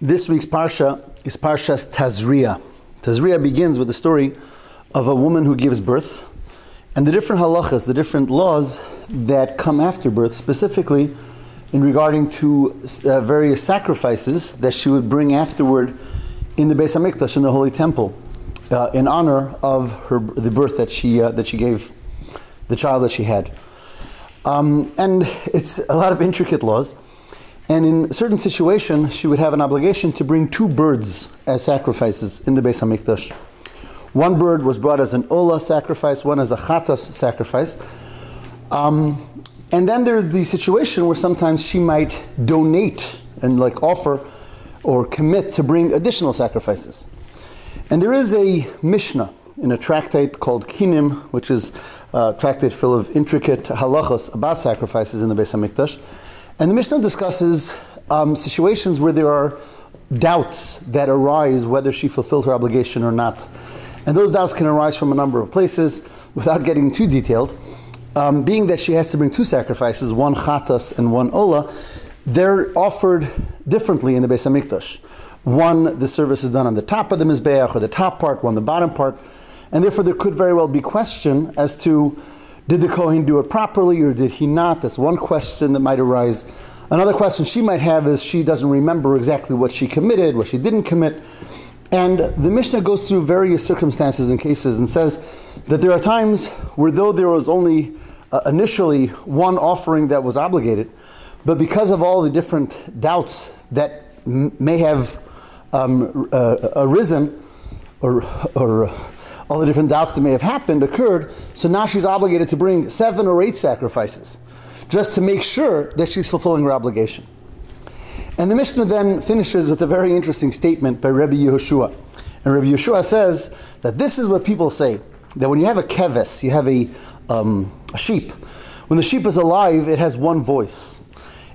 This week's Parsha is Parshas Tazria. Tazria begins with the story of a woman who gives birth and the different halachas, the different laws that come after birth, specifically in regarding to uh, various sacrifices that she would bring afterward in the Beis Hamikdash, in the Holy Temple, uh, in honor of her the birth that she uh, that she gave, the child that she had. Um, and it's a lot of intricate laws. And in certain situation, she would have an obligation to bring two birds as sacrifices in the Beis Hamikdash. One bird was brought as an ola sacrifice, one as a chatas sacrifice. Um, and then there's the situation where sometimes she might donate and like offer or commit to bring additional sacrifices. And there is a Mishnah in a tractate called Kinim, which is a tractate full of intricate halachos about sacrifices in the Beis Hamikdash. And the Mishnah discusses um, situations where there are doubts that arise whether she fulfilled her obligation or not. And those doubts can arise from a number of places without getting too detailed. Um, being that she has to bring two sacrifices, one chatas and one ola, they're offered differently in the Beis Hamikdash. One, the service is done on the top of the mizbeach or the top part, one the bottom part, and therefore there could very well be question as to did the Kohen do it properly or did he not? That's one question that might arise. Another question she might have is she doesn't remember exactly what she committed, what she didn't commit. And the Mishnah goes through various circumstances and cases and says that there are times where, though there was only uh, initially one offering that was obligated, but because of all the different doubts that m- may have um, uh, arisen or, or all the different doubts that may have happened occurred, so now she's obligated to bring seven or eight sacrifices just to make sure that she's fulfilling her obligation. And the Mishnah then finishes with a very interesting statement by Rabbi Yehoshua. And Rabbi Yehoshua says that this is what people say that when you have a keves, you have a, um, a sheep. When the sheep is alive, it has one voice.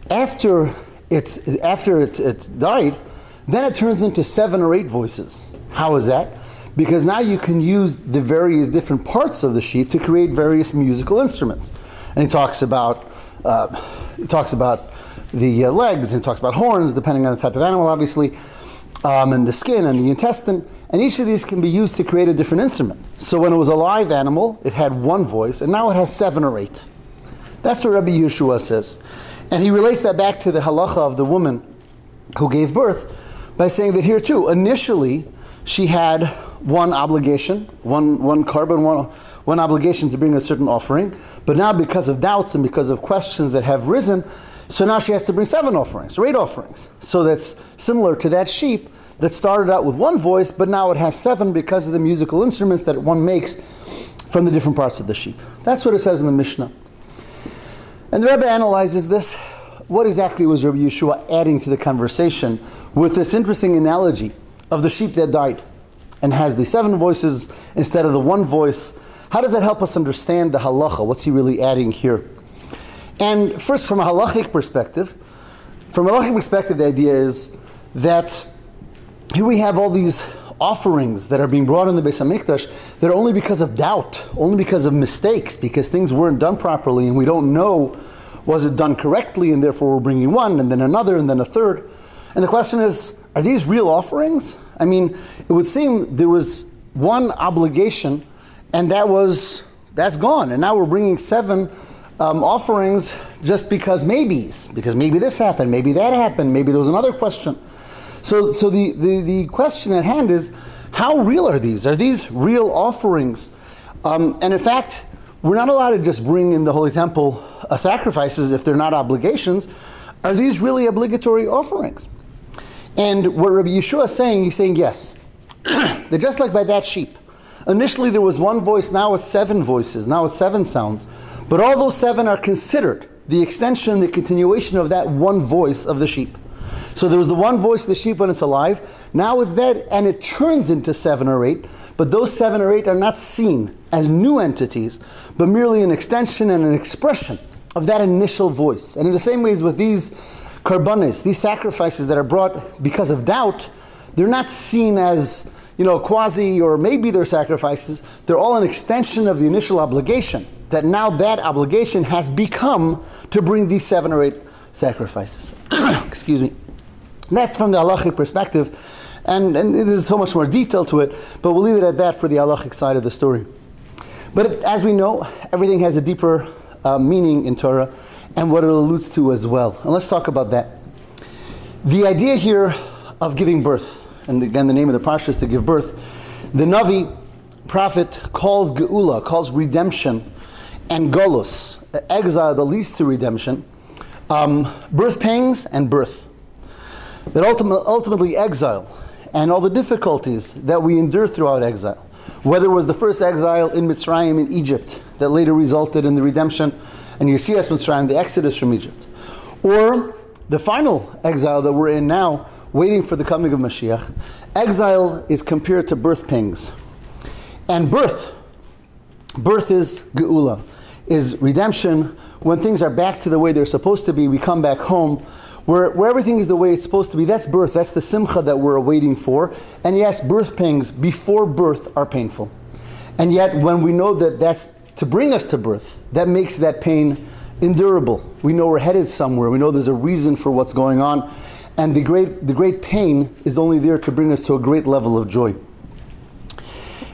After it's after it, it died, then it turns into seven or eight voices. How is that? Because now you can use the various different parts of the sheep to create various musical instruments. And he talks about uh, he talks about the uh, legs, and he talks about horns, depending on the type of animal, obviously, um, and the skin and the intestine. And each of these can be used to create a different instrument. So when it was a live animal, it had one voice, and now it has seven or eight. That's what Rabbi Yeshua says. And he relates that back to the halacha of the woman who gave birth by saying that here too, initially, she had one obligation, one, one korban, one, one obligation to bring a certain offering. But now, because of doubts and because of questions that have risen, so now she has to bring seven offerings, or eight offerings. So that's similar to that sheep that started out with one voice, but now it has seven because of the musical instruments that one makes from the different parts of the sheep. That's what it says in the Mishnah. And the Rebbe analyzes this. What exactly was Rabbi Yeshua adding to the conversation with this interesting analogy of the sheep that died? and has the seven voices instead of the one voice. How does that help us understand the halacha? What's he really adding here? And first, from a halachic perspective, from a halachic perspective, the idea is that here we have all these offerings that are being brought in the Beis Hamikdash that are only because of doubt, only because of mistakes, because things weren't done properly, and we don't know was it done correctly, and therefore we're bringing one, and then another, and then a third. And the question is, are these real offerings? I mean, it would seem there was one obligation, and that was that's gone, and now we're bringing seven um, offerings just because maybes, because maybe this happened, maybe that happened, maybe there was another question. So, so the, the, the question at hand is, how real are these? Are these real offerings? Um, and in fact, we're not allowed to just bring in the Holy Temple uh, sacrifices if they're not obligations. Are these really obligatory offerings? And what Rabbi Yeshua is saying, he's saying yes. They're just like by that sheep. Initially there was one voice, now it's seven voices, now it's seven sounds. But all those seven are considered the extension, and the continuation of that one voice of the sheep. So there was the one voice of the sheep when it's alive, now it's dead, and it turns into seven or eight, but those seven or eight are not seen as new entities, but merely an extension and an expression of that initial voice. And in the same ways with these korbanos, these sacrifices that are brought because of doubt, they're not seen as you know quasi or maybe they're sacrifices. They're all an extension of the initial obligation. That now that obligation has become to bring these seven or eight sacrifices. Excuse me. That's from the halachic perspective, and, and there's so much more detail to it, but we'll leave it at that for the halachic side of the story. But as we know, everything has a deeper uh, meaning in Torah and what it alludes to as well. And let's talk about that. The idea here of giving birth, and again, the name of the parsha is to give birth. The Navi prophet calls Geula, calls redemption, and Golus, exile that leads to redemption, um, birth pangs and birth. That ultimately, ultimately exile and all the difficulties that we endure throughout exile. Whether it was the first exile in Mitzrayim in Egypt that later resulted in the redemption and Yesias Mitzrayim, the exodus from Egypt, or the final exile that we're in now, waiting for the coming of Mashiach, exile is compared to birth pangs. And birth, birth is geula, is redemption. When things are back to the way they're supposed to be, we come back home. Where, where everything is the way it's supposed to be, that's birth. That's the simcha that we're waiting for. And yes, birth pangs before birth are painful. And yet, when we know that that's to bring us to birth, that makes that pain endurable. We know we're headed somewhere. We know there's a reason for what's going on. And the great, the great pain is only there to bring us to a great level of joy.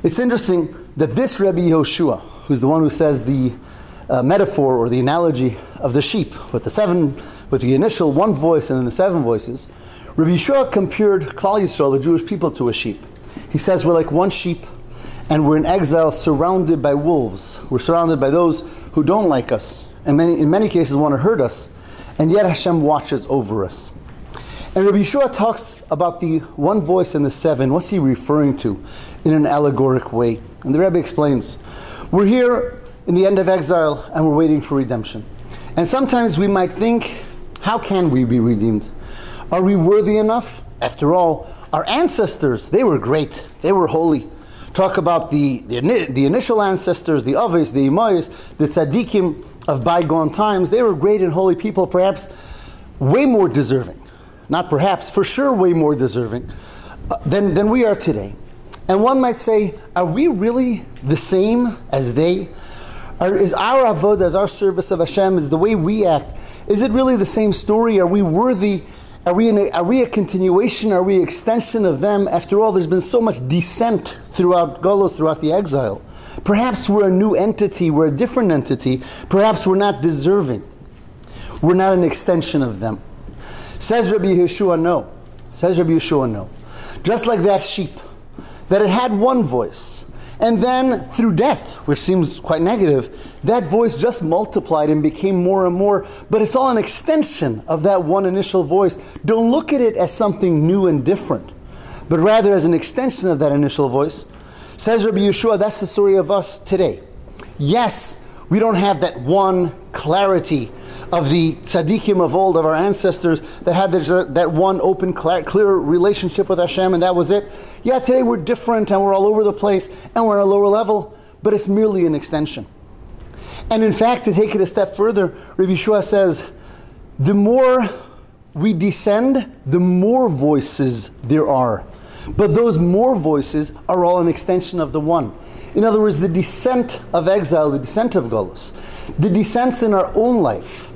It's interesting that this Rebbe Yehoshua, who's the one who says the uh, metaphor or the analogy of the sheep with the seven, with the initial one voice and then the seven voices, Rabbi Yeshua compared Klal Yisrael, the Jewish people, to a sheep. He says we're like one sheep, and we're in exile, surrounded by wolves. We're surrounded by those who don't like us, and many, in many cases want to hurt us, and yet Hashem watches over us. And Rabbi Yeshua talks about the one voice and the seven. What's he referring to? in an allegoric way. And the Rebbe explains we're here in the end of exile and we're waiting for redemption. And sometimes we might think, how can we be redeemed? Are we worthy enough? After all, our ancestors, they were great, they were holy. Talk about the, the, the initial ancestors, the Avos, the Imayas, the Tzaddikim of bygone times. They were great and holy people, perhaps way more deserving. Not perhaps, for sure, way more deserving uh, than, than we are today. And one might say, are we really the same as they? Is our avodah, is our service of Hashem, is the way we act, is it really the same story? Are we worthy? Are we, a, are we a continuation? Are we extension of them? After all, there's been so much descent throughout Golos, throughout the exile. Perhaps we're a new entity, we're a different entity. Perhaps we're not deserving. We're not an extension of them. Says Rabbi Yeshua, no. Says Rabbi Yeshua, no. Just like that sheep that it had one voice. And then through death, which seems quite negative, that voice just multiplied and became more and more. But it's all an extension of that one initial voice. Don't look at it as something new and different, but rather as an extension of that initial voice. Says Rabbi Yeshua, that's the story of us today. Yes, we don't have that one clarity of the tzaddikim of old, of our ancestors, that had this, uh, that one open, clear relationship with Hashem, and that was it. Yeah, today we're different and we're all over the place and we're on a lower level, but it's merely an extension. And in fact, to take it a step further, Rabbi Shua says, the more we descend, the more voices there are. But those more voices are all an extension of the one. In other words, the descent of exile, the descent of Golos, the descents in our own life,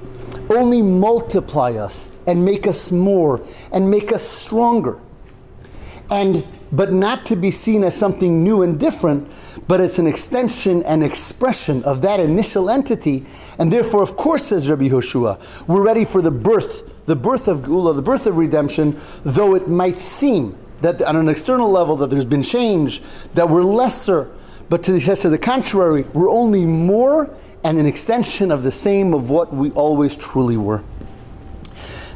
only multiply us and make us more and make us stronger. And but not to be seen as something new and different, but it's an extension and expression of that initial entity. And therefore, of course, says Rabbi Hoshua, we're ready for the birth, the birth of Geula, the birth of redemption, though it might seem that on an external level that there's been change, that we're lesser, but to the, to the contrary, we're only more and an extension of the same of what we always truly were.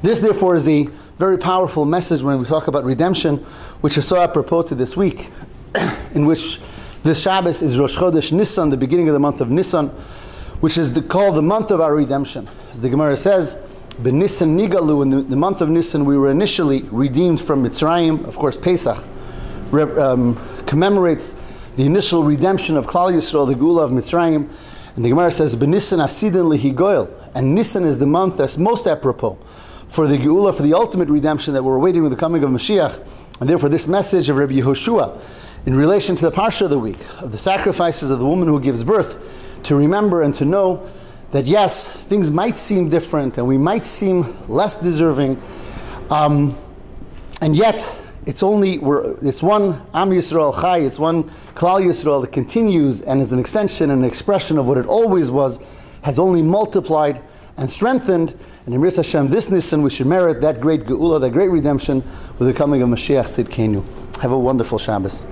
This, therefore, is a very powerful message when we talk about redemption, which is so apropos to this week, in which this Shabbos is Rosh Chodesh Nisan, the beginning of the month of Nisan, which is the, called the month of our redemption. As the Gemara says, Ben Nisan Nigalu, in the, the, month of Nisan, we were initially redeemed from Mitzrayim. Of course, Pesach um, commemorates the initial redemption of Klal Yisrael, the Geula of Mitzrayim. And the Gemara says, "Benisan asidin lihigoil," and Nisan is the month that's most apropos for the Geula, for the ultimate redemption that we're awaiting with the coming of Mashiach. And therefore, this message of Rabbi Yehoshua in relation to the Parsha of the week, of the sacrifices of the woman who gives birth, to remember and to know that yes, things might seem different and we might seem less deserving, um, and yet, it's only we're, it's one Am Yisrael Chai, it's one Klal Yisrael that continues and is an extension and an expression of what it always was, has only multiplied and strengthened. And in Hashem, this Nisan, we should merit that great Geula, that great redemption with the coming of Mashiach Tzidkenu. Have a wonderful Shabbos.